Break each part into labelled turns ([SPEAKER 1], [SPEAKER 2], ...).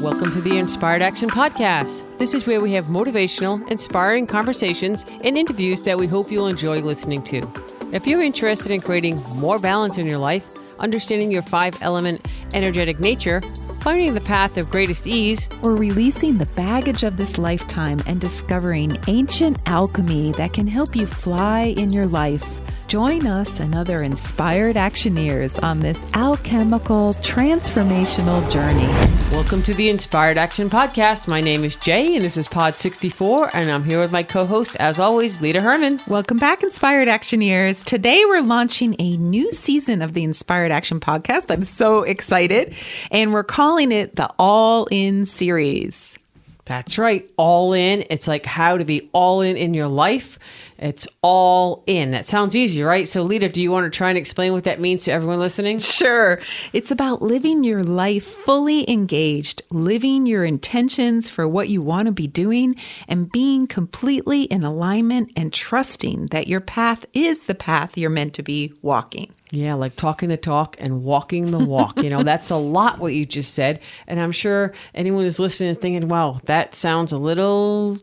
[SPEAKER 1] Welcome to the Inspired Action Podcast. This is where we have motivational, inspiring conversations and interviews that we hope you'll enjoy listening to. If you're interested in creating more balance in your life, understanding your five element energetic nature, finding the path of greatest ease,
[SPEAKER 2] or releasing the baggage of this lifetime and discovering ancient alchemy that can help you fly in your life. Join us and other inspired actioneers on this alchemical transformational journey.
[SPEAKER 1] Welcome to the Inspired Action Podcast. My name is Jay, and this is Pod 64, and I'm here with my co host, as always, Lita Herman.
[SPEAKER 2] Welcome back, Inspired Actioneers. Today we're launching a new season of the Inspired Action Podcast. I'm so excited, and we're calling it the All In series.
[SPEAKER 1] That's right, all in. It's like how to be all in in your life it's all in. That sounds easy, right? So, Lita, do you want to try and explain what that means to everyone listening?
[SPEAKER 2] Sure. It's about living your life fully engaged, living your intentions for what you want to be doing, and being completely in alignment and trusting that your path is the path you're meant to be walking.
[SPEAKER 1] Yeah, like talking the talk and walking the walk. you know, that's a lot what you just said. And I'm sure anyone who's listening is thinking, wow, that sounds a little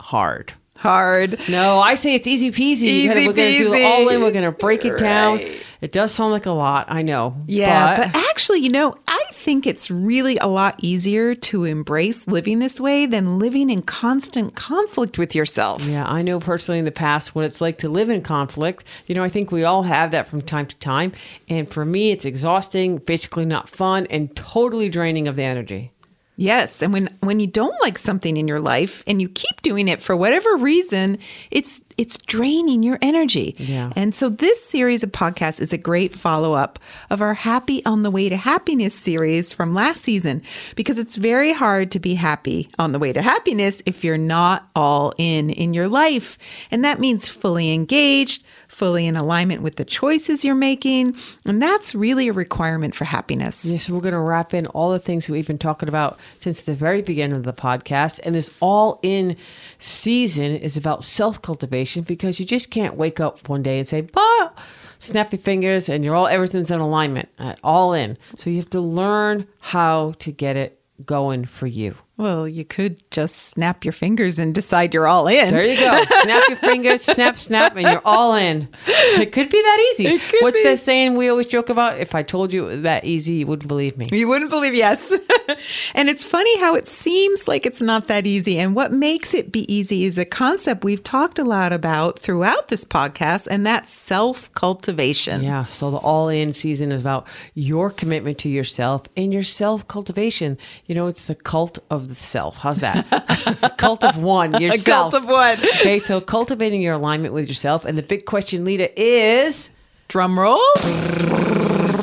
[SPEAKER 1] hard
[SPEAKER 2] hard.
[SPEAKER 1] No, I say it's easy peasy.
[SPEAKER 2] Easy
[SPEAKER 1] we're going
[SPEAKER 2] to
[SPEAKER 1] do it all in. We're going to break it right. down. It does sound like a lot. I know.
[SPEAKER 2] Yeah, but, but actually, you know, I think it's really a lot easier to embrace living this way than living in constant conflict with yourself.
[SPEAKER 1] Yeah, I know personally in the past what it's like to live in conflict. You know, I think we all have that from time to time. And for me, it's exhausting, basically not fun, and totally draining of the energy.
[SPEAKER 2] Yes, and when when you don't like something in your life and you keep doing it for whatever reason, it's it's draining your energy.
[SPEAKER 1] Yeah.
[SPEAKER 2] And so this series of podcasts is a great follow-up of our Happy on the Way to Happiness series from last season because it's very hard to be happy on the way to happiness if you're not all in in your life. And that means fully engaged, fully in alignment with the choices you're making. And that's really a requirement for happiness.
[SPEAKER 1] Yeah, so we're going to wrap in all the things we've been talking about since the very beginning of the podcast. And this all in season is about self cultivation because you just can't wake up one day and say, bah, snap your fingers and you're all, everything's in alignment, uh, all in. So you have to learn how to get it going for you.
[SPEAKER 2] Well, you could just snap your fingers and decide you're all in.
[SPEAKER 1] There you go. snap your fingers, snap, snap, and you're all in. It could be that easy. What's be. that saying we always joke about? If I told you it was that easy, you wouldn't believe me.
[SPEAKER 2] You wouldn't believe, yes. and it's funny how it seems like it's not that easy. And what makes it be easy is a concept we've talked a lot about throughout this podcast, and that's self cultivation.
[SPEAKER 1] Yeah. So the all in season is about your commitment to yourself and your self cultivation. You know, it's the cult of of the self. How's that? cult of one, yourself.
[SPEAKER 2] A cult of one.
[SPEAKER 1] okay, so cultivating your alignment with yourself. And the big question, Lita, is
[SPEAKER 2] drum roll.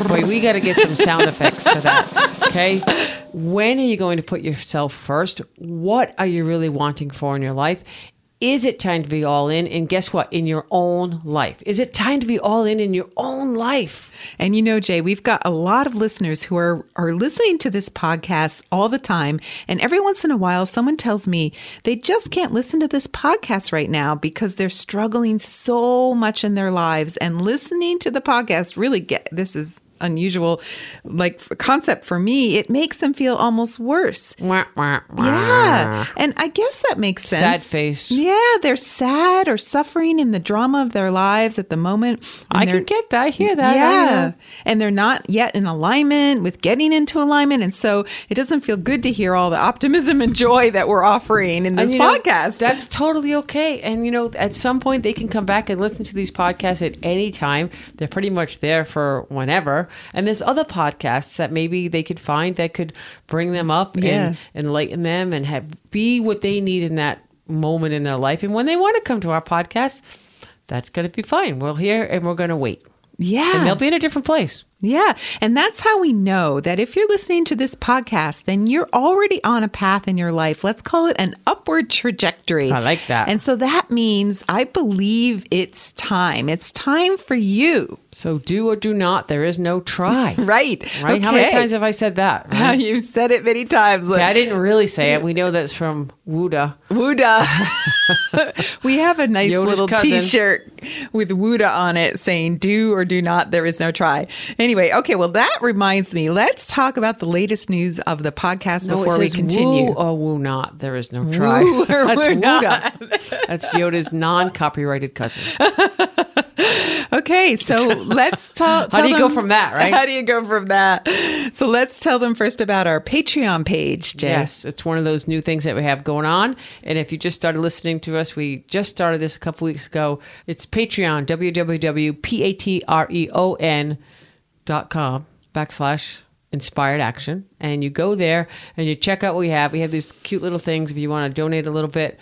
[SPEAKER 1] Boy, we got to get some sound effects for that. Okay. When are you going to put yourself first? What are you really wanting for in your life? Is it time to be all in? And guess what? In your own life. Is it time to be all in in your own life?
[SPEAKER 2] And you know, Jay, we've got a lot of listeners who are, are listening to this podcast all the time. And every once in a while, someone tells me they just can't listen to this podcast right now because they're struggling so much in their lives. And listening to the podcast really get this is unusual like concept for me, it makes them feel almost worse.
[SPEAKER 1] Wah, wah, wah.
[SPEAKER 2] Yeah. And I guess that makes sense.
[SPEAKER 1] Sad face.
[SPEAKER 2] Yeah, they're sad or suffering in the drama of their lives at the moment.
[SPEAKER 1] I can get that. I hear that.
[SPEAKER 2] Yeah. And they're not yet in alignment with getting into alignment. And so it doesn't feel good to hear all the optimism and joy that we're offering in this podcast.
[SPEAKER 1] Know, that's totally okay. And, you know, at some point they can come back and listen to these podcasts at any time. They're pretty much there for whenever. And there's other podcasts that maybe they could find that could bring them up yeah. and enlighten them and have be what they need in that moment in their life. And when they want to come to our podcast, that's going to be fine. We're here and we're going to wait.
[SPEAKER 2] Yeah.
[SPEAKER 1] And they'll be in a different place.
[SPEAKER 2] Yeah. And that's how we know that if you're listening to this podcast, then you're already on a path in your life. Let's call it an upward trajectory.
[SPEAKER 1] I like that.
[SPEAKER 2] And so that means I believe it's time. It's time for you.
[SPEAKER 1] So do or do not. There is no try.
[SPEAKER 2] right.
[SPEAKER 1] Right. Okay. How many times have I said that?
[SPEAKER 2] Right? You've said it many times.
[SPEAKER 1] Okay, I didn't really say it. We know that's from Wuda.
[SPEAKER 2] Wuda. we have a nice
[SPEAKER 1] Yoda's
[SPEAKER 2] little
[SPEAKER 1] cousin.
[SPEAKER 2] t-shirt with Wuda on it saying do or do not there is no try. Anyway, okay, well that reminds me. Let's talk about the latest news of the podcast
[SPEAKER 1] No,
[SPEAKER 2] before we continue.
[SPEAKER 1] Woo or woo not. There is no try.
[SPEAKER 2] Woo or
[SPEAKER 1] That's
[SPEAKER 2] woo
[SPEAKER 1] Wuda. That's Yoda's non-copyrighted cousin.
[SPEAKER 2] Okay, so let's talk.
[SPEAKER 1] How do you go from that, right?
[SPEAKER 2] How do you go from that? So let's tell them first about our Patreon page, Jay.
[SPEAKER 1] Yes, it's one of those new things that we have going on. And if you just started listening to us, we just started this a couple weeks ago. It's Patreon, www.patreon dot com backslash inspired action. And you go there and you check out what we have. We have these cute little things if you want to donate a little bit.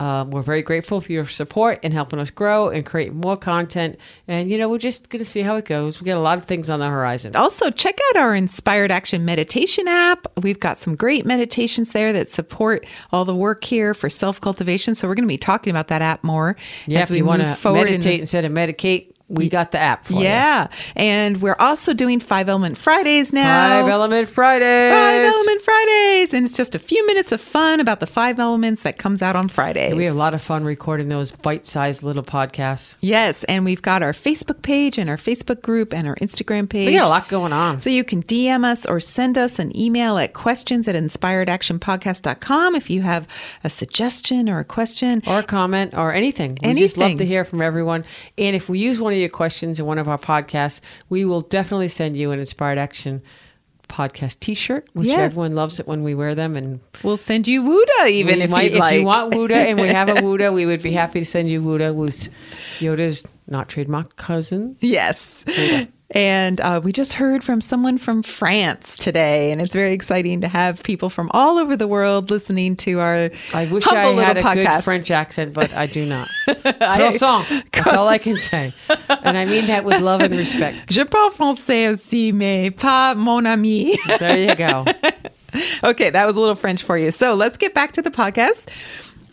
[SPEAKER 1] Um, we're very grateful for your support and helping us grow and create more content. And, you know, we're just going to see how it goes. We got a lot of things on the horizon.
[SPEAKER 2] Also, check out our Inspired Action Meditation app. We've got some great meditations there that support all the work here for self cultivation. So, we're going to be talking about that app more
[SPEAKER 1] Yeah,
[SPEAKER 2] as
[SPEAKER 1] if
[SPEAKER 2] we
[SPEAKER 1] you want to meditate
[SPEAKER 2] the-
[SPEAKER 1] instead of medicate, we got the app for you.
[SPEAKER 2] yeah. And we're also doing Five Element Fridays now.
[SPEAKER 1] Five Element Fridays.
[SPEAKER 2] Five Element Fridays. And it's just a few minutes of fun about the five elements that comes out on Fridays.
[SPEAKER 1] We have a lot of fun recording those bite-sized little podcasts.
[SPEAKER 2] Yes, and we've got our Facebook page and our Facebook group and our Instagram page.
[SPEAKER 1] We got a lot going on.
[SPEAKER 2] So you can DM us or send us an email at questions at inspiredactionpodcast.com if you have a suggestion or a question.
[SPEAKER 1] or a comment or anything. We just love to hear from everyone. And if we use one of your questions in one of our podcasts, we will definitely send you an Inspired Action podcast t-shirt, which
[SPEAKER 2] Yes.
[SPEAKER 1] everyone loves it when we wear them. And
[SPEAKER 2] We'll send you Wuda even if
[SPEAKER 1] might-
[SPEAKER 2] like.
[SPEAKER 1] if you want Wuda and we have a Wuda, we would be happy to send you Wuda, who's Yoda's not trademark cousin.
[SPEAKER 2] Yes. And uh, we just heard from someone from France today, and it's very exciting to have people from all over the world listening to our
[SPEAKER 1] I wish I had a
[SPEAKER 2] podcast.
[SPEAKER 1] good French accent, but I do not. Croissant. That's all I can say. And I mean that with love and respect.
[SPEAKER 2] Je parle français aussi, mais pas mon ami.
[SPEAKER 1] There you go.
[SPEAKER 2] okay, that was a little French for you. So let's get back to the podcast.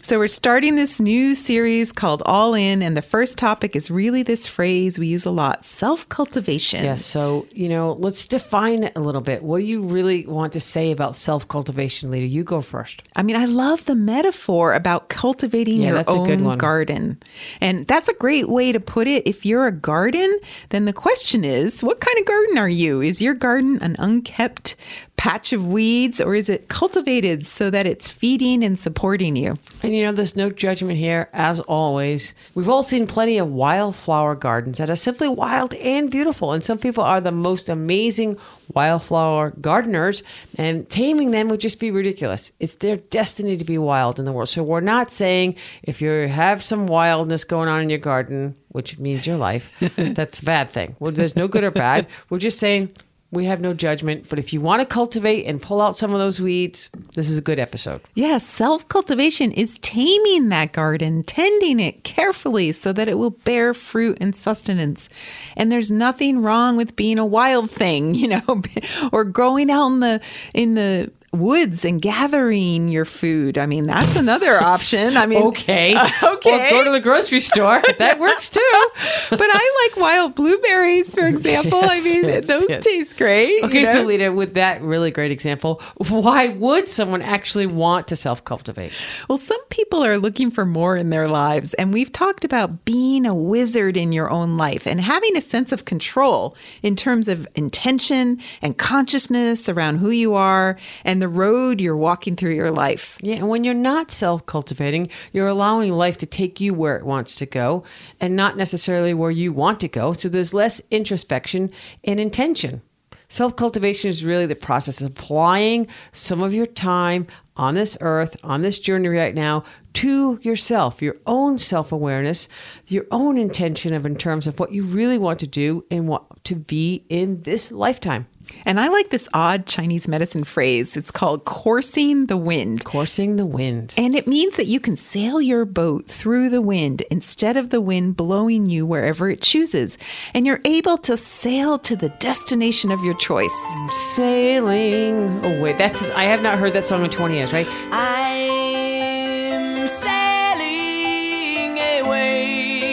[SPEAKER 2] So we're starting this new series called All In, and the first topic is really this phrase we use a lot self cultivation.
[SPEAKER 1] Yes. So, you know, let's define it a little bit. What do you really want to say about self cultivation, Lita? You go first.
[SPEAKER 2] I mean, I love the metaphor about cultivating
[SPEAKER 1] Yeah,
[SPEAKER 2] your
[SPEAKER 1] that's a good
[SPEAKER 2] own
[SPEAKER 1] one.
[SPEAKER 2] garden. And that's a great way to put it. If you're a garden, then the question is what kind of garden are you? Is your garden an unkept patch of weeds or is it cultivated so that it's feeding and supporting you?
[SPEAKER 1] And, you know, there's no judgment here, as always. We've all seen plenty of wildflower gardens that are simply wild and beautiful. And some people are the most amazing wildflower gardeners, and taming them would just be ridiculous. It's their destiny to be wild in the world. So, we're not saying if you have some wildness going on in your garden, which means your life, that's a bad thing. Well, there's no good or bad. We're just saying we have no judgment. But if you want to cultivate and pull out some of those weeds, this is a good episode.
[SPEAKER 2] Yes, self cultivation is taming that garden, tending it carefully so that it will bear fruit and sustenance. And there's nothing wrong with being a wild thing, you know, or growing out in the in the woods and gathering your food. I mean, that's another option. I mean,
[SPEAKER 1] Okay.
[SPEAKER 2] Uh, okay.
[SPEAKER 1] Or go to the grocery store. That works too.
[SPEAKER 2] but I like wild blueberries, for example. I mean,
[SPEAKER 1] yes,
[SPEAKER 2] those
[SPEAKER 1] yes.
[SPEAKER 2] taste great.
[SPEAKER 1] Okay,
[SPEAKER 2] you
[SPEAKER 1] so
[SPEAKER 2] know?
[SPEAKER 1] Lita, with that really great example, why would someone actually want to self cultivate?
[SPEAKER 2] Well, some people are looking for more in their lives, and we've talked about being a wizard in your own life and having a sense of control in terms of intention and consciousness around who you are and the road you're walking through your life.
[SPEAKER 1] Yeah, and when you're not self cultivating, you're allowing life to take you where it wants to go and not necessarily where you want to go. So there's less introspection and intention. Self cultivation is really the process of applying some of your time on this earth, on this journey right now, to yourself, your own self awareness, your own intention of in terms of what you really want to do and what to be in this lifetime.
[SPEAKER 2] And I like this odd Chinese medicine phrase. It's called coursing the wind.
[SPEAKER 1] Coursing the wind.
[SPEAKER 2] And it means that you can sail your boat through the wind instead of the wind blowing you wherever it chooses. And you're able to sail to the destination of your choice.
[SPEAKER 1] Sailing away. That's I have not heard that song in 20 years, right?
[SPEAKER 3] I'm sailing away.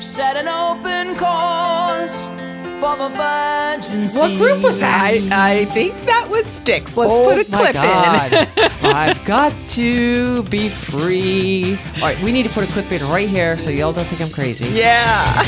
[SPEAKER 3] Set an open course
[SPEAKER 1] What group was that?
[SPEAKER 2] I, I think that was with Styx. Let's
[SPEAKER 1] oh
[SPEAKER 2] put a
[SPEAKER 1] my
[SPEAKER 2] clip
[SPEAKER 1] God.
[SPEAKER 2] in.
[SPEAKER 1] I've got to be free. All right, we need to put a clip in right here so y'all don't think I'm crazy.
[SPEAKER 2] Yeah.
[SPEAKER 3] Come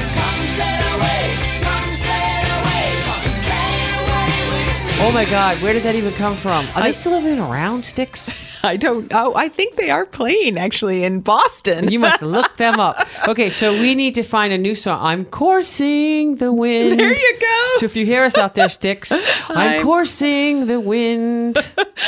[SPEAKER 3] sail away, come sail away, come sail away with me.
[SPEAKER 1] Oh my God, where did that even come from? Are they still even around, Styx?
[SPEAKER 2] I don't know. I think they are playing actually in Boston.
[SPEAKER 1] You must look them up. Okay, so we need to find a new song. I'm coursing the wind.
[SPEAKER 2] There you go.
[SPEAKER 1] So if you hear us out there, Styx, I'm,
[SPEAKER 2] I'm-
[SPEAKER 1] coursing the wind.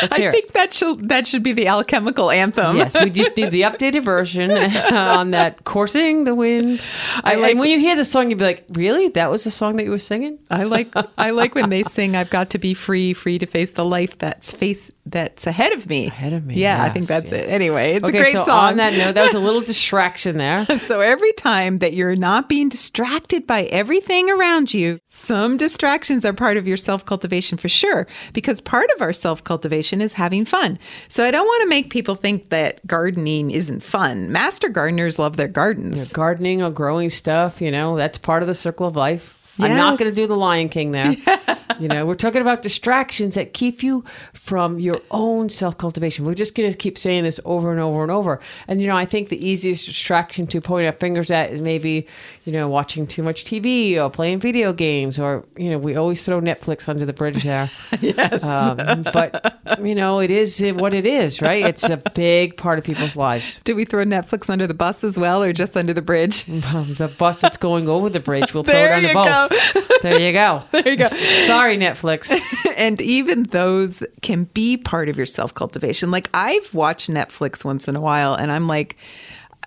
[SPEAKER 1] Let's hear
[SPEAKER 2] I
[SPEAKER 1] it.
[SPEAKER 2] think that should that should be the alchemical anthem.
[SPEAKER 1] Yes, we just need the updated version on that coursing the wind.
[SPEAKER 2] I
[SPEAKER 1] I
[SPEAKER 2] like-
[SPEAKER 1] and when you hear the song, you'd be like, "Really? That was the song that you were singing?"
[SPEAKER 2] I like I like when they sing I've got to be free, free to face the life that's face that's ahead of me.
[SPEAKER 1] Ahead of me,
[SPEAKER 2] Yeah, I think that's
[SPEAKER 1] yes.
[SPEAKER 2] it. Anyway, it's
[SPEAKER 1] okay,
[SPEAKER 2] a great
[SPEAKER 1] so
[SPEAKER 2] song.
[SPEAKER 1] on that note, that was a little distraction there.
[SPEAKER 2] So every time that you're not being distracted by everything around you, some distractions are part of your self-cultivation for sure, because part of our self-cultivation is having fun. So I don't want to make people think that gardening isn't fun. Master gardeners love their gardens.
[SPEAKER 1] Gardening or growing stuff, you know, that's part of the circle of life. I'm not going to do the Lion King there. You know, we're talking about distractions that keep you from your own self cultivation. We're just going to keep saying this over and over and over. And, you know, I think the easiest distraction to point our fingers at is maybe, you know, watching too much TV or playing video games or, you know, we always throw Netflix under the bridge there.
[SPEAKER 2] yes.
[SPEAKER 1] Um, but, you know, it is what it is, right? It's a big part of people's lives.
[SPEAKER 2] Do we throw Netflix under the bus as well or just under the bridge?
[SPEAKER 1] The bus that's going over the bridge, we'll throw it under both. There you go.
[SPEAKER 2] There you go.
[SPEAKER 1] Sorry, Netflix.
[SPEAKER 2] and even those can be part of your self cultivation. Like I've watched Netflix once in a while, and I'm like,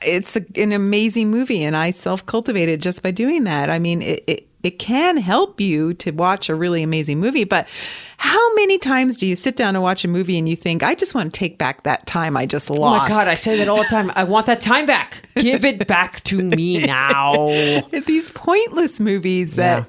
[SPEAKER 2] it's a, an amazing movie, and I self cultivated just by doing that. I mean, it, it it can help you to watch a really amazing movie, but how many times do you sit down and watch a movie and you think, I just want to take back that time I just lost?
[SPEAKER 1] Oh my God, I say that all the time. I want that time back. Give it back to me now.
[SPEAKER 2] These pointless movies that,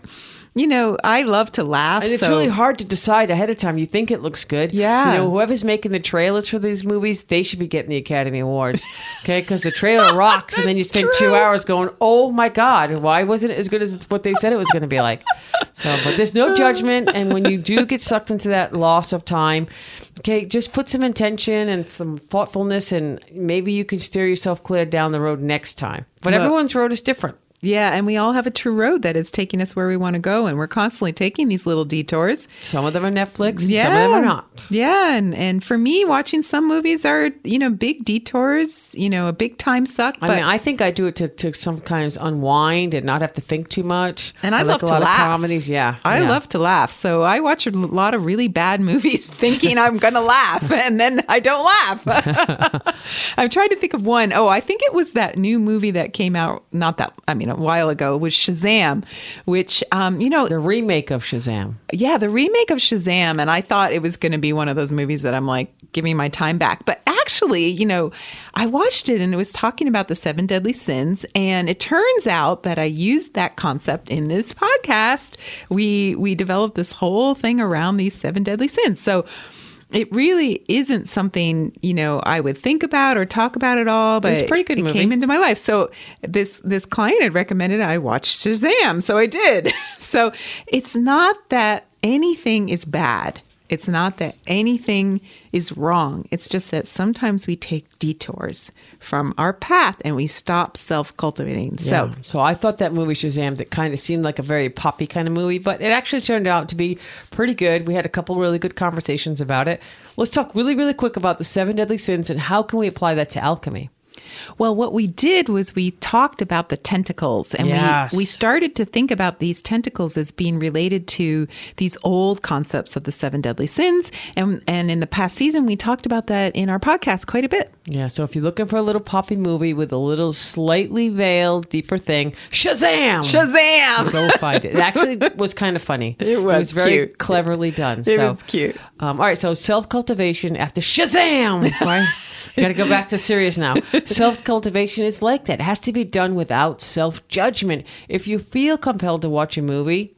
[SPEAKER 2] you know, I love to laugh.
[SPEAKER 1] And it's
[SPEAKER 2] so-
[SPEAKER 1] really hard to decide ahead of time. You think it looks good.
[SPEAKER 2] Yeah.
[SPEAKER 1] You know, whoever's making the trailers for these movies, they should be getting the Academy Awards. Okay. Because the trailer rocks and then you spend two hours going, oh my God, why wasn't it as good as what they said it was going to be like? So, but there's no judgment. And when you do get sucked into that loss of time, okay, just put some intention and some thoughtfulness and maybe you can steer yourself clear down the road next time. But
[SPEAKER 2] Well-
[SPEAKER 1] everyone's road is different.
[SPEAKER 2] Yeah, and we all have a true road that is taking us where we want to go, and we're constantly taking these little detours.
[SPEAKER 1] Some of them are Netflix,
[SPEAKER 2] Yeah,
[SPEAKER 1] some of them are not.
[SPEAKER 2] Yeah, and and for me, watching some movies are you know big detours, you know, a big time suck. But
[SPEAKER 1] I mean, I think I do it to, to sometimes unwind and not have to think too much.
[SPEAKER 2] and I,
[SPEAKER 1] like
[SPEAKER 2] love
[SPEAKER 1] a
[SPEAKER 2] to
[SPEAKER 1] lot
[SPEAKER 2] laugh.
[SPEAKER 1] of comedies. Yeah,
[SPEAKER 2] I
[SPEAKER 1] yeah.
[SPEAKER 2] love to laugh. So I watch a lot of really bad movies, thinking I'm gonna laugh, and then I don't laugh. I'm trying to think of one. Oh, I think it was that new movie that came out not that I mean a while ago. Was Shazam, which um, you know
[SPEAKER 1] the remake of Shazam.
[SPEAKER 2] Yeah, the remake of Shazam, and I thought it was going to be one of those movies that I'm like, give me my time back. But actually, you know, I watched it and it was talking about the seven deadly sins, and it turns out that I used that concept in this podcast. We we developed this whole thing around these seven deadly sins. So it really isn't something you know I would think about or talk about at all. But
[SPEAKER 1] It's pretty good
[SPEAKER 2] it
[SPEAKER 1] movie.
[SPEAKER 2] came into my life. So this this client had recommended I watch Shazam, so I did. So it's not that anything is bad. It's not that anything is wrong. It's just that sometimes we take detours from our path and we stop self cultivating. So
[SPEAKER 1] so I thought that movie Shazam that kind of seemed like a very poppy kind of movie, but it actually turned out to be pretty good. We had a couple really good conversations about it. Let's talk really, really quick about the seven deadly sins and how can we apply that to alchemy.
[SPEAKER 2] Well, what we did was we talked about the tentacles and
[SPEAKER 1] Yes.
[SPEAKER 2] we, we started to think about these tentacles as being related to these old concepts of the seven deadly sins. And, and in the past season, we talked about that in our podcast quite a bit.
[SPEAKER 1] Yeah, so if you're looking for a little poppy movie with a little slightly veiled, deeper thing, Shazam!
[SPEAKER 2] Shazam!
[SPEAKER 1] Go find it. It actually was kind of funny.
[SPEAKER 2] It was
[SPEAKER 1] very
[SPEAKER 2] cute.
[SPEAKER 1] cleverly done.
[SPEAKER 2] It
[SPEAKER 1] so,
[SPEAKER 2] was cute.
[SPEAKER 1] Um, all right, so self cultivation after Shazam, right? Got to go back to serious now. Self cultivation is like that. It has to be done without self judgment. If you feel compelled to watch a movie,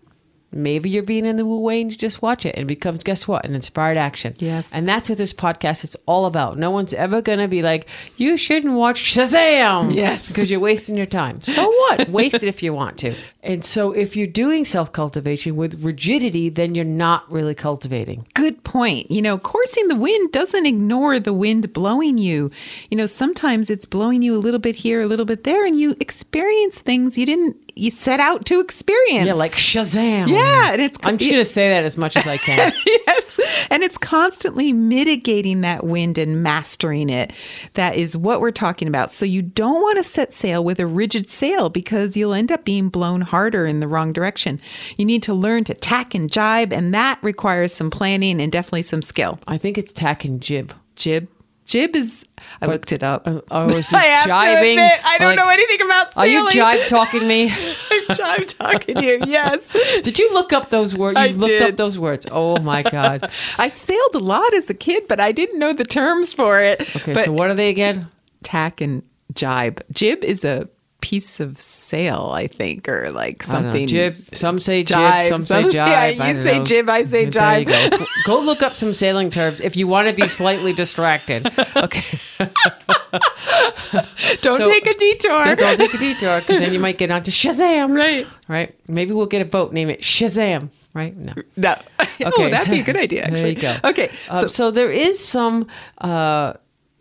[SPEAKER 1] maybe you're being in the wu way and you just watch it and it becomes guess what an inspired action
[SPEAKER 2] Yes.
[SPEAKER 1] and that's what this podcast is all about no one's ever gonna be like you shouldn't watch shazam
[SPEAKER 2] Yes.
[SPEAKER 1] because you're wasting your time so what waste it if you want to And so if you're doing self cultivation with rigidity, then you're not really cultivating.
[SPEAKER 2] Good point. You know, coursing the wind doesn't ignore the wind blowing you. You know, sometimes it's blowing you a little bit here, a little bit there, and you experience things you didn't you set out to experience.
[SPEAKER 1] Yeah, like Shazam.
[SPEAKER 2] Yeah, and it's
[SPEAKER 1] I'm just to say that as much as I can.
[SPEAKER 2] yes. And it's constantly mitigating that wind and mastering it. That is what we're talking about. So you don't want to set sail with a rigid sail because you'll end up being blown harder in the wrong direction. You need to learn to tack and jibe, and that requires some planning and definitely some skill.
[SPEAKER 1] I think it's tack and jib.
[SPEAKER 2] Jib. Jib is, I looked it up.
[SPEAKER 1] Oh, is it
[SPEAKER 2] I have
[SPEAKER 1] jibing?
[SPEAKER 2] to admit, I don't
[SPEAKER 1] Like,
[SPEAKER 2] know anything about Sailing.
[SPEAKER 1] Are you jibe talking me?
[SPEAKER 2] I'm jibe talking you, yes.
[SPEAKER 1] Did you look up those words? You
[SPEAKER 2] I
[SPEAKER 1] looked up
[SPEAKER 2] did.
[SPEAKER 1] those words. Oh my god.
[SPEAKER 2] I sailed a lot as a kid, but I didn't know the terms for it.
[SPEAKER 1] Okay,
[SPEAKER 2] but
[SPEAKER 1] so what are they again?
[SPEAKER 2] tack and jibe. Jib is a piece of sail, I think, or like
[SPEAKER 1] I don't know.
[SPEAKER 2] something.
[SPEAKER 1] Jib. Some say jib.
[SPEAKER 2] Jibe,
[SPEAKER 1] Some say
[SPEAKER 2] some-
[SPEAKER 1] jibe.
[SPEAKER 2] yeah, you say
[SPEAKER 1] know.
[SPEAKER 2] jib, I say
[SPEAKER 1] There
[SPEAKER 2] jibe.
[SPEAKER 1] go. go look up some sailing terms if you want to be slightly distracted. Okay.
[SPEAKER 2] Don't
[SPEAKER 1] So-
[SPEAKER 2] take a detour.
[SPEAKER 1] Don't take a detour because then you might get onto Shazam.
[SPEAKER 2] Right.
[SPEAKER 1] Right. Maybe we'll get a boat. Name it Shazam. Right. No.
[SPEAKER 2] No.
[SPEAKER 1] Okay.
[SPEAKER 2] Oh, that'd be a good idea,
[SPEAKER 1] There
[SPEAKER 2] actually.
[SPEAKER 1] you go.
[SPEAKER 2] Okay.
[SPEAKER 1] Um,
[SPEAKER 2] so,
[SPEAKER 1] so, there is some uh,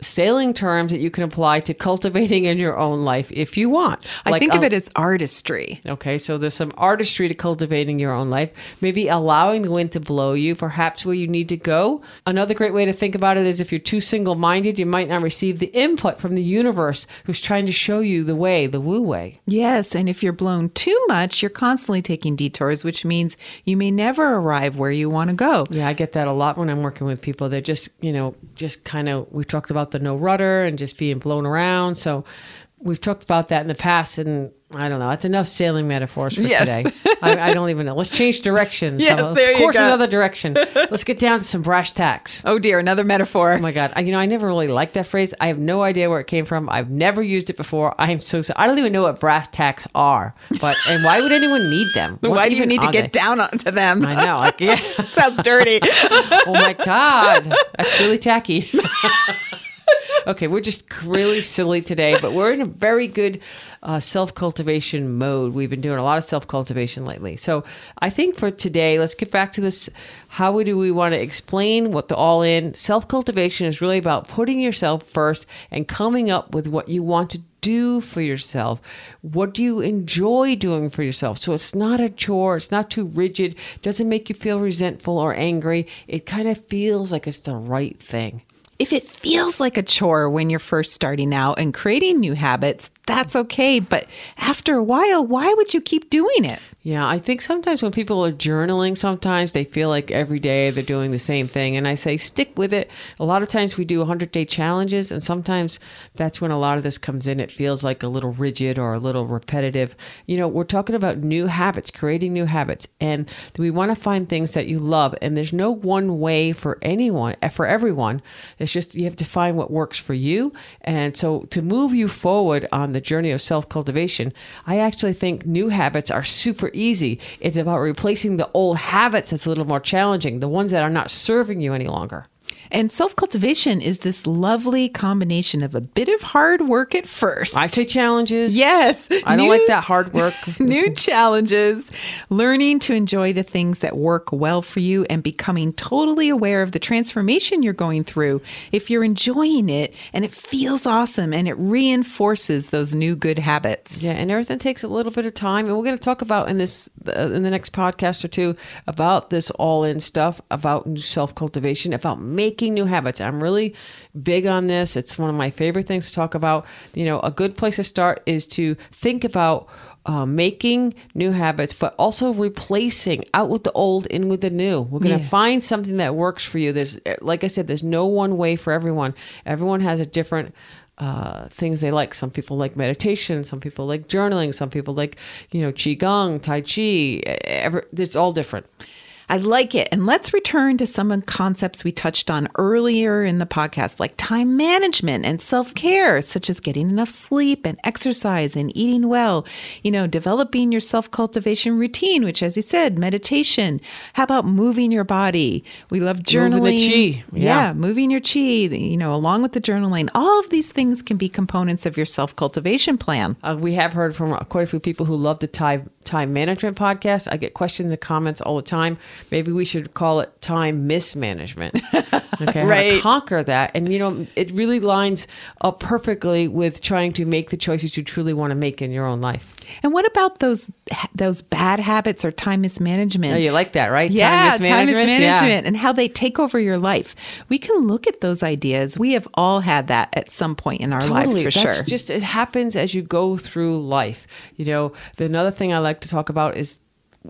[SPEAKER 1] sailing terms that you can apply to cultivating in your own life if you want.
[SPEAKER 2] I
[SPEAKER 1] Like,
[SPEAKER 2] think of
[SPEAKER 1] uh,
[SPEAKER 2] it as artistry.
[SPEAKER 1] Okay, so there's some artistry to cultivating your own life. Maybe allowing the wind to blow you, perhaps where you need to go. Another great way to think about it is if you're too single minded, you might not receive the input from the universe who's trying to show you the way, the woo way.
[SPEAKER 2] Yes, and if you're blown too much, you're constantly taking detours, which means you may never arrive where you want to go.
[SPEAKER 1] Yeah, I get that a lot when I'm working with people. They're just, you know, just kind of, we talked about the no rudder and just being blown around. So we've talked about that in the past. And I don't know, that's enough sailing metaphors for
[SPEAKER 2] Yes.
[SPEAKER 1] today. I, I don't even know. Let's change directions.
[SPEAKER 2] Yes,
[SPEAKER 1] let's
[SPEAKER 2] there you
[SPEAKER 1] course another direction. Let's get down to some brash tacks.
[SPEAKER 2] Oh dear, another metaphor.
[SPEAKER 1] Oh my god! I, you know, I never really liked that phrase. I have no idea where it came from. I've never used it before. I am so, so I don't even know what brass tacks are. But and why would anyone need them? What
[SPEAKER 2] Why do you need to get
[SPEAKER 1] they?
[SPEAKER 2] down onto them?
[SPEAKER 1] I know. Like, yeah.
[SPEAKER 2] Sounds dirty.
[SPEAKER 1] oh my god, that's really tacky. okay, we're just really silly today, but we're in a very good uh, self cultivation mode. We've been doing a lot of self cultivation lately. So I think for today, let's get back to this. How do we want to explain what the all in self cultivation is really about? Putting yourself first and coming up with what you want to do for yourself? What do you enjoy doing for yourself? So it's not a chore, it's not too rigid, doesn't make you feel resentful or angry. It kind of feels like it's the right thing.
[SPEAKER 2] If it feels like a chore when you're first starting out and creating new habits, that's okay. But after a while, why would you keep doing it?
[SPEAKER 1] Yeah, I think sometimes when people are journaling, sometimes they feel like every day they're doing the same thing. And I say, stick with it. A lot of times we do 100 day challenges, and sometimes that's when a lot of this comes in. It feels like a little rigid or a little repetitive. You know, we're talking about new habits, creating new habits, and we want to find things that you love. And there's no one way for anyone, eh, for everyone. Just you have to find what works for you. And so to move you forward on the journey of self cultivation, I actually think new habits are super easy. It's about replacing the old habits that's a little more challenging, the ones that are not serving you any longer.
[SPEAKER 2] And self cultivation is this lovely combination of a bit of hard work at first.
[SPEAKER 1] I say challenges.
[SPEAKER 2] Yes.
[SPEAKER 1] I don't like that hard work.
[SPEAKER 2] New challenges, learning to enjoy the things that work well for you, and becoming totally aware of the transformation you're going through. If you're enjoying it and it feels awesome and it reinforces those new good habits.
[SPEAKER 1] Yeah, and everything takes a little bit of time, and we're going to talk about in this uh, in the next podcast or two about this all in stuff about self cultivation, about making new habits. I'm really big on this. It's one of my favorite things to talk about. You know, a good place to start is to think about. Uh, making new habits, but also replacing out with the old, in with the new. We're going to
[SPEAKER 2] Yeah.
[SPEAKER 1] find something that works for you. There's, like I said, there's no one way for everyone. Everyone has a different uh, things they like. Some people like meditation. Some people like journaling. Some people like, you know, qigong, tai chi. Ever, it's all different.
[SPEAKER 2] I like it. And let's return to some of the concepts we touched on earlier in the podcast, like time management and self care, such as getting enough sleep and exercise and eating well, you know, developing your self cultivation routine, which, as you said, meditation. How about moving your body? We love journaling.
[SPEAKER 1] Moving the chi.
[SPEAKER 2] Yeah.
[SPEAKER 1] Yeah.
[SPEAKER 2] moving your chi, you know, along with the journaling. All of these things can be components of your self cultivation plan.
[SPEAKER 1] Uh, we have heard from quite a few people who love the time time management podcast. I get questions and comments all the time. Maybe we should call it time mismanagement. Okay,
[SPEAKER 2] Right.
[SPEAKER 1] conquer that, and you know, it really lines up perfectly with trying to make the choices you truly want to make in your own life.
[SPEAKER 2] And what about those those bad habits or time mismanagement?
[SPEAKER 1] Oh, you like that, right?
[SPEAKER 2] Yeah, time
[SPEAKER 1] mismanagement?
[SPEAKER 2] mismanagement and how they take over your life. We can look at those ideas. We have all had that at some point in our lives for
[SPEAKER 1] That's
[SPEAKER 2] sure.
[SPEAKER 1] Just it happens as you go through life. You know, the another thing I like to talk about is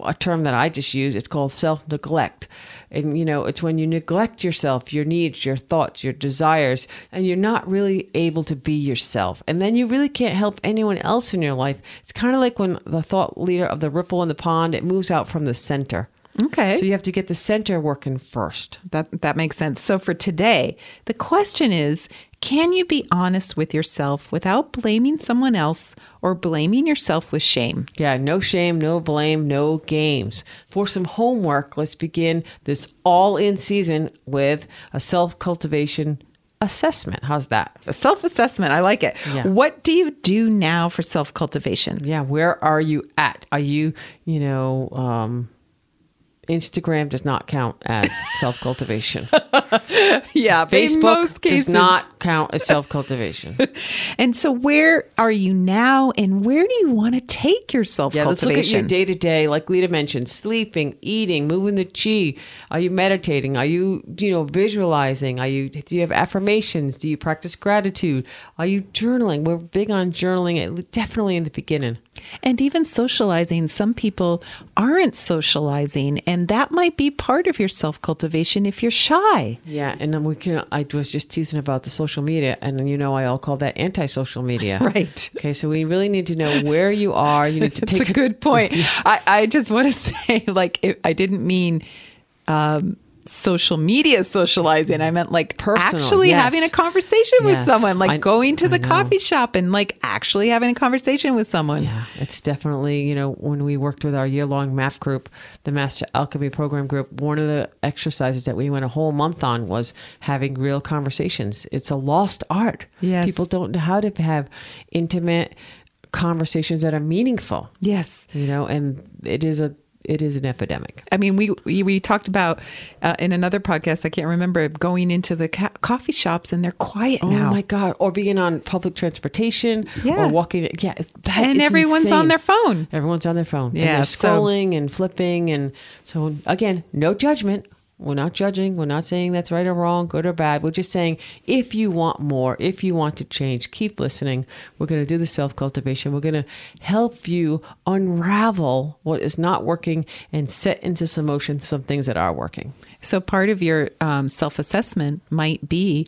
[SPEAKER 1] a term that I just use. It's called self neglect, and you know, it's when you neglect yourself, your needs, your thoughts, your desires, and you're not really able to be yourself. And then you really can't help anyone else in your life. It's kind of like when the thought leader of the ripple in the pond, it moves out from the center.
[SPEAKER 2] Okay.
[SPEAKER 1] So you have to get the center working first.
[SPEAKER 2] that that makes sense. So for today, the question is, can you be honest with yourself without blaming someone else or blaming yourself with shame?
[SPEAKER 1] Yeah, no shame, no blame, no games. For some homework, let's begin this all in season with a self cultivation assessment. How's that?
[SPEAKER 2] A self-assessment. I like it.
[SPEAKER 1] Yeah.
[SPEAKER 2] What do you do now for self-cultivation?
[SPEAKER 1] Yeah, where are you at? Are you, you know, um, Instagram does not count as self cultivation.
[SPEAKER 2] Yeah,
[SPEAKER 1] Facebook does not count as self cultivation.
[SPEAKER 2] And so, where are you now, and where do you want to take your self cultivation?
[SPEAKER 1] Yeah, let's look at your day to day. Like Lita mentioned, sleeping, eating, moving the chi. Are you meditating? Are you, you know, visualizing? Are you? Do you have affirmations? Do you practice gratitude? Are you journaling? We're big on journaling. Eh, definitely in the beginning.
[SPEAKER 2] And even socializing. Some people aren't socializing, and that might be part of your self cultivation if you're shy.
[SPEAKER 1] Yeah, and then we can. I was just teasing about the social media, and you know I all call that anti-social media.
[SPEAKER 2] Right.
[SPEAKER 1] Okay, so we really need to know where you are. You need to take
[SPEAKER 2] a good point. I, I just want to say, like, it, I didn't mean um, social media socializing. I meant like
[SPEAKER 1] Personal,
[SPEAKER 2] actually
[SPEAKER 1] yes.
[SPEAKER 2] having a conversation with someone, like
[SPEAKER 1] I-
[SPEAKER 2] going to the coffee shop and like actually having a conversation with someone.
[SPEAKER 1] Yeah, it's definitely, you know, when we worked with our year long math group, the Master Alchemy Program group, one of the exercises that we went a whole month on was having real conversations. It's a lost art.
[SPEAKER 2] Yes.
[SPEAKER 1] People don't know how to have intimate conversations that are meaningful,
[SPEAKER 2] Yes.
[SPEAKER 1] you know, and it is a it is an epidemic.
[SPEAKER 2] I mean, we we, we talked about uh, in another podcast. I can't remember going into the ca- coffee shops and they're quiet
[SPEAKER 1] Oh
[SPEAKER 2] now,
[SPEAKER 1] my god! Or being on public transportation,
[SPEAKER 2] Yeah.
[SPEAKER 1] or walking. Yeah,
[SPEAKER 2] and everyone's on their phone.
[SPEAKER 1] Everyone's on their phone. and
[SPEAKER 2] Yeah,
[SPEAKER 1] they're
[SPEAKER 2] so-
[SPEAKER 1] scrolling and flipping, and so again, no judgment. We're not judging. We're not saying that's right or wrong, good or bad. We're just saying if you want more, if you want to change, keep listening. We're going to do the self cultivation. We're going to help you unravel what is not working and set into some motion some things that are working.
[SPEAKER 2] So part of your um, self assessment might be: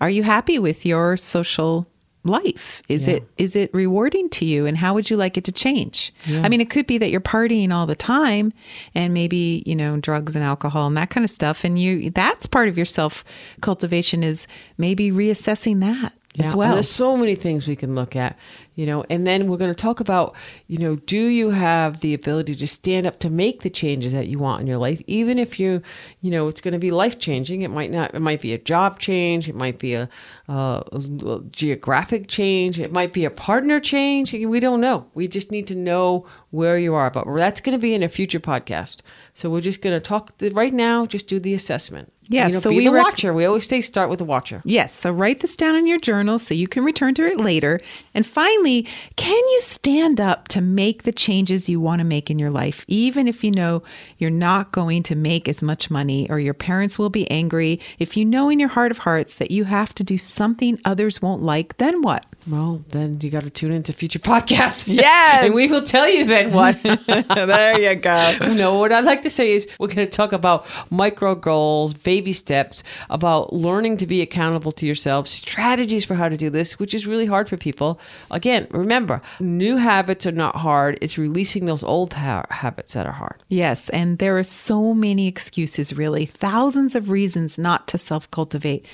[SPEAKER 2] Are you happy with your social life? Is
[SPEAKER 1] Yeah.
[SPEAKER 2] it is it rewarding to you, and how would you like it to change?
[SPEAKER 1] Yeah.
[SPEAKER 2] I mean, it could be that you're partying all the time, and maybe you know drugs and alcohol and that kind of stuff, and you that's part of your self cultivation is maybe reassessing that As
[SPEAKER 1] and
[SPEAKER 2] well.
[SPEAKER 1] there's so many things we can look at, you know, and then we're going to talk about, you know, do you have the ability to stand up to make the changes that you want in your life, even if you, you know, it's going to be life changing. It might not. It might be a job change. It might be a, uh, a geographic change. It might be a partner change. We don't know. We just need to know where you are. But that's going to be in a future podcast. So we're just going to talk right now. Just do the assessment.
[SPEAKER 2] Yeah,
[SPEAKER 1] You know,
[SPEAKER 2] so
[SPEAKER 1] be
[SPEAKER 2] we
[SPEAKER 1] the
[SPEAKER 2] rec-
[SPEAKER 1] watcher. We always say start with the watcher.
[SPEAKER 2] Yes. So write this down in your journal so you can return to it later. And finally, can you stand up to make the changes you want to make in your life, even if you know you're not going to make as much money or your parents will be angry? If you know in your heart of hearts that you have to do something others won't like, then what?
[SPEAKER 1] Well, then you got to tune into future podcasts.
[SPEAKER 2] Yes.
[SPEAKER 1] and we will tell you then what.
[SPEAKER 2] there you go.
[SPEAKER 1] no, what I'd like to say is we're going to talk about micro goals, baby steps, about learning to be accountable to yourself, strategies for how to do this, which is really hard for people. Again, remember, new habits are not hard. It's releasing those old ha- habits that are hard.
[SPEAKER 2] Yes, and there are so many excuses, really, thousands of reasons not to self cultivate.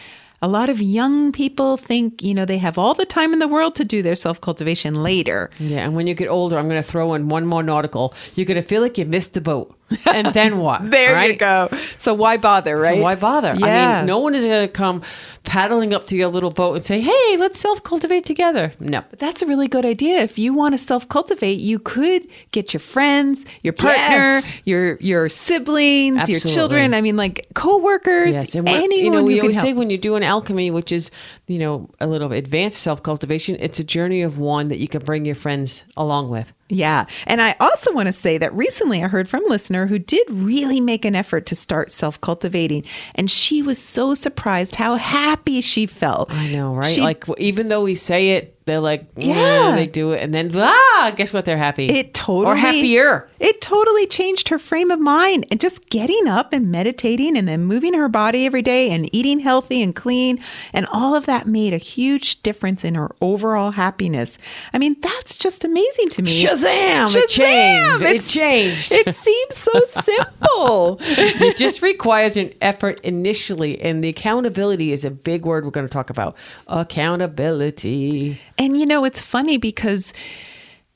[SPEAKER 2] A lot of young people think, you know, they have all the time in the world to do their self cultivation later.
[SPEAKER 1] Yeah, and when you get older, I'm going to throw in one more nautical. You're going to feel like you missed the boat. And then what?
[SPEAKER 2] There you go. So why bother, right?
[SPEAKER 1] So why bother?
[SPEAKER 2] Yeah.
[SPEAKER 1] I mean, no one is going to come paddling up to your little boat and say, "Hey, let's self-cultivate together." No.
[SPEAKER 2] But that's a really good idea. If you want to self cultivate, you could get your friends, your partner,
[SPEAKER 1] Yes.
[SPEAKER 2] your your siblings, your children. I mean, like coworkers,
[SPEAKER 1] Yes, and
[SPEAKER 2] anyone
[SPEAKER 1] you know, we
[SPEAKER 2] can
[SPEAKER 1] always say when you're doing alchemy, which is you know a little advanced self-cultivation, it's a journey of one that you can bring your friends along with.
[SPEAKER 2] Yeah. And I also want to say that recently I heard from a listener who did really make an effort to start self cultivating. And she was so surprised how happy she felt.
[SPEAKER 1] I know, right?
[SPEAKER 2] She-
[SPEAKER 1] like even though we say it, they're like,
[SPEAKER 2] Yeah.
[SPEAKER 1] yeah, they do it, and then ah, guess what? They're happy.
[SPEAKER 2] It totally
[SPEAKER 1] or happier.
[SPEAKER 2] It totally changed her frame of mind and just getting up and meditating and then moving her body every day and eating healthy and clean and all of that made a huge difference in her overall happiness. I mean, that's just amazing to me.
[SPEAKER 1] Shazam! It
[SPEAKER 2] Shazam!
[SPEAKER 1] changed. It changed.
[SPEAKER 2] It seems so simple.
[SPEAKER 1] it just requires an effort initially, and the accountability is a big word we're going to talk about. Accountability.
[SPEAKER 2] And you know, it's funny because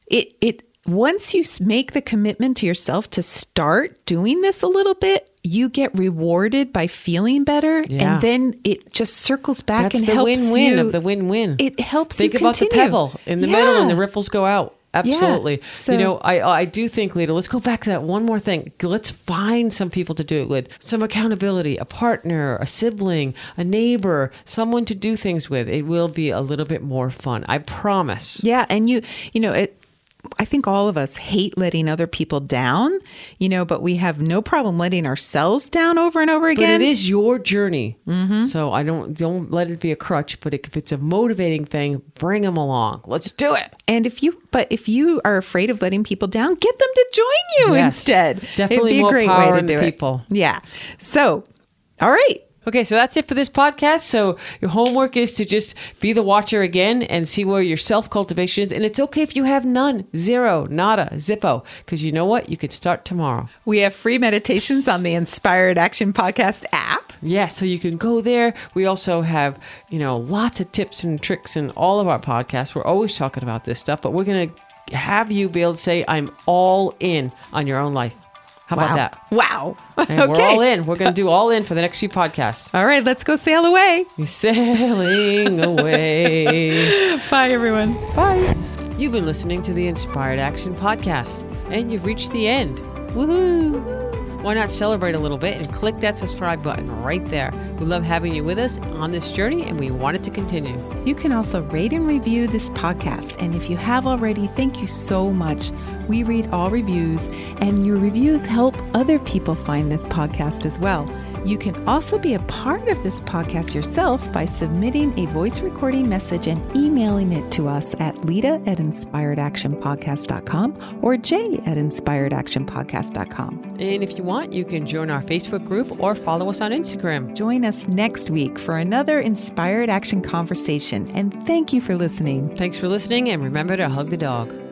[SPEAKER 2] it it once you make the commitment to yourself to start doing this a little bit, you get rewarded by feeling better,
[SPEAKER 1] Yeah.
[SPEAKER 2] and then it just circles back
[SPEAKER 1] That's
[SPEAKER 2] and
[SPEAKER 1] the
[SPEAKER 2] helps
[SPEAKER 1] win-win
[SPEAKER 2] you.
[SPEAKER 1] of the win-win.
[SPEAKER 2] It helps
[SPEAKER 1] Think
[SPEAKER 2] you
[SPEAKER 1] about the pebble in the middle, and the
[SPEAKER 2] Yeah.
[SPEAKER 1] ripples go out. Absolutely.
[SPEAKER 2] So-
[SPEAKER 1] you know, I I do think, Lita. Let's go back to that one more thing. Let's find some people to do it with, some accountability, a partner, a sibling, a neighbor, someone to do things with. It will be a little bit more fun. I promise.
[SPEAKER 2] Yeah, and you you know it. I think all of us hate letting other people down, you know, but we have no problem letting ourselves down over and over
[SPEAKER 1] But
[SPEAKER 2] again.
[SPEAKER 1] it is your journey, mm-hmm. so I don't don't let it be a crutch. But if it's a motivating thing, bring them along. Let's do it.
[SPEAKER 2] And if you, but if you are afraid of letting people down, get them to join you
[SPEAKER 1] Yes.
[SPEAKER 2] instead.
[SPEAKER 1] Definitely
[SPEAKER 2] It'd be a great way to do
[SPEAKER 1] the
[SPEAKER 2] it.
[SPEAKER 1] people.
[SPEAKER 2] Yeah. So, all right.
[SPEAKER 1] Okay, so that's it for this podcast. So your homework is to just be the watcher again and see where your self cultivation is. And it's okay if you have none, zero, nada, zippo, because you know what? You can start tomorrow.
[SPEAKER 2] We have free meditations on the Inspired Action Podcast app.
[SPEAKER 1] Yeah, so you can go there. We also have, you know, lots of tips and tricks in all of our podcasts. We're always talking about this stuff, but we're going to have you be able to say, I'm all in on your own life. How about
[SPEAKER 2] wow.
[SPEAKER 1] that?
[SPEAKER 2] Wow.
[SPEAKER 1] And
[SPEAKER 2] okay.
[SPEAKER 1] we're all in. We're going to do all in for the next few podcasts.
[SPEAKER 2] All right. Let's go sail away.
[SPEAKER 1] Sailing away.
[SPEAKER 2] Bye, everyone.
[SPEAKER 1] Bye. You've been listening to the Inspired Action Podcast, and you've reached the end. Woohoo! Why not celebrate a little bit and click that subscribe button right there? We love having you with us on this journey, and we want it to continue.
[SPEAKER 2] You can also rate and review this podcast. And if you have already, thank you so much. We read all reviews, and your reviews help other people find this podcast as well. You can also be a part of this podcast yourself by submitting a voice recording message and emailing it to us at Lita at inspiredactionpodcast.com or Jay at inspiredactionpodcast.com.
[SPEAKER 1] And if you want, you can join our Facebook group or follow us on Instagram.
[SPEAKER 2] Join us next week for another Inspired Action conversation. And thank you for listening.
[SPEAKER 1] Thanks for listening, and remember to hug the dog.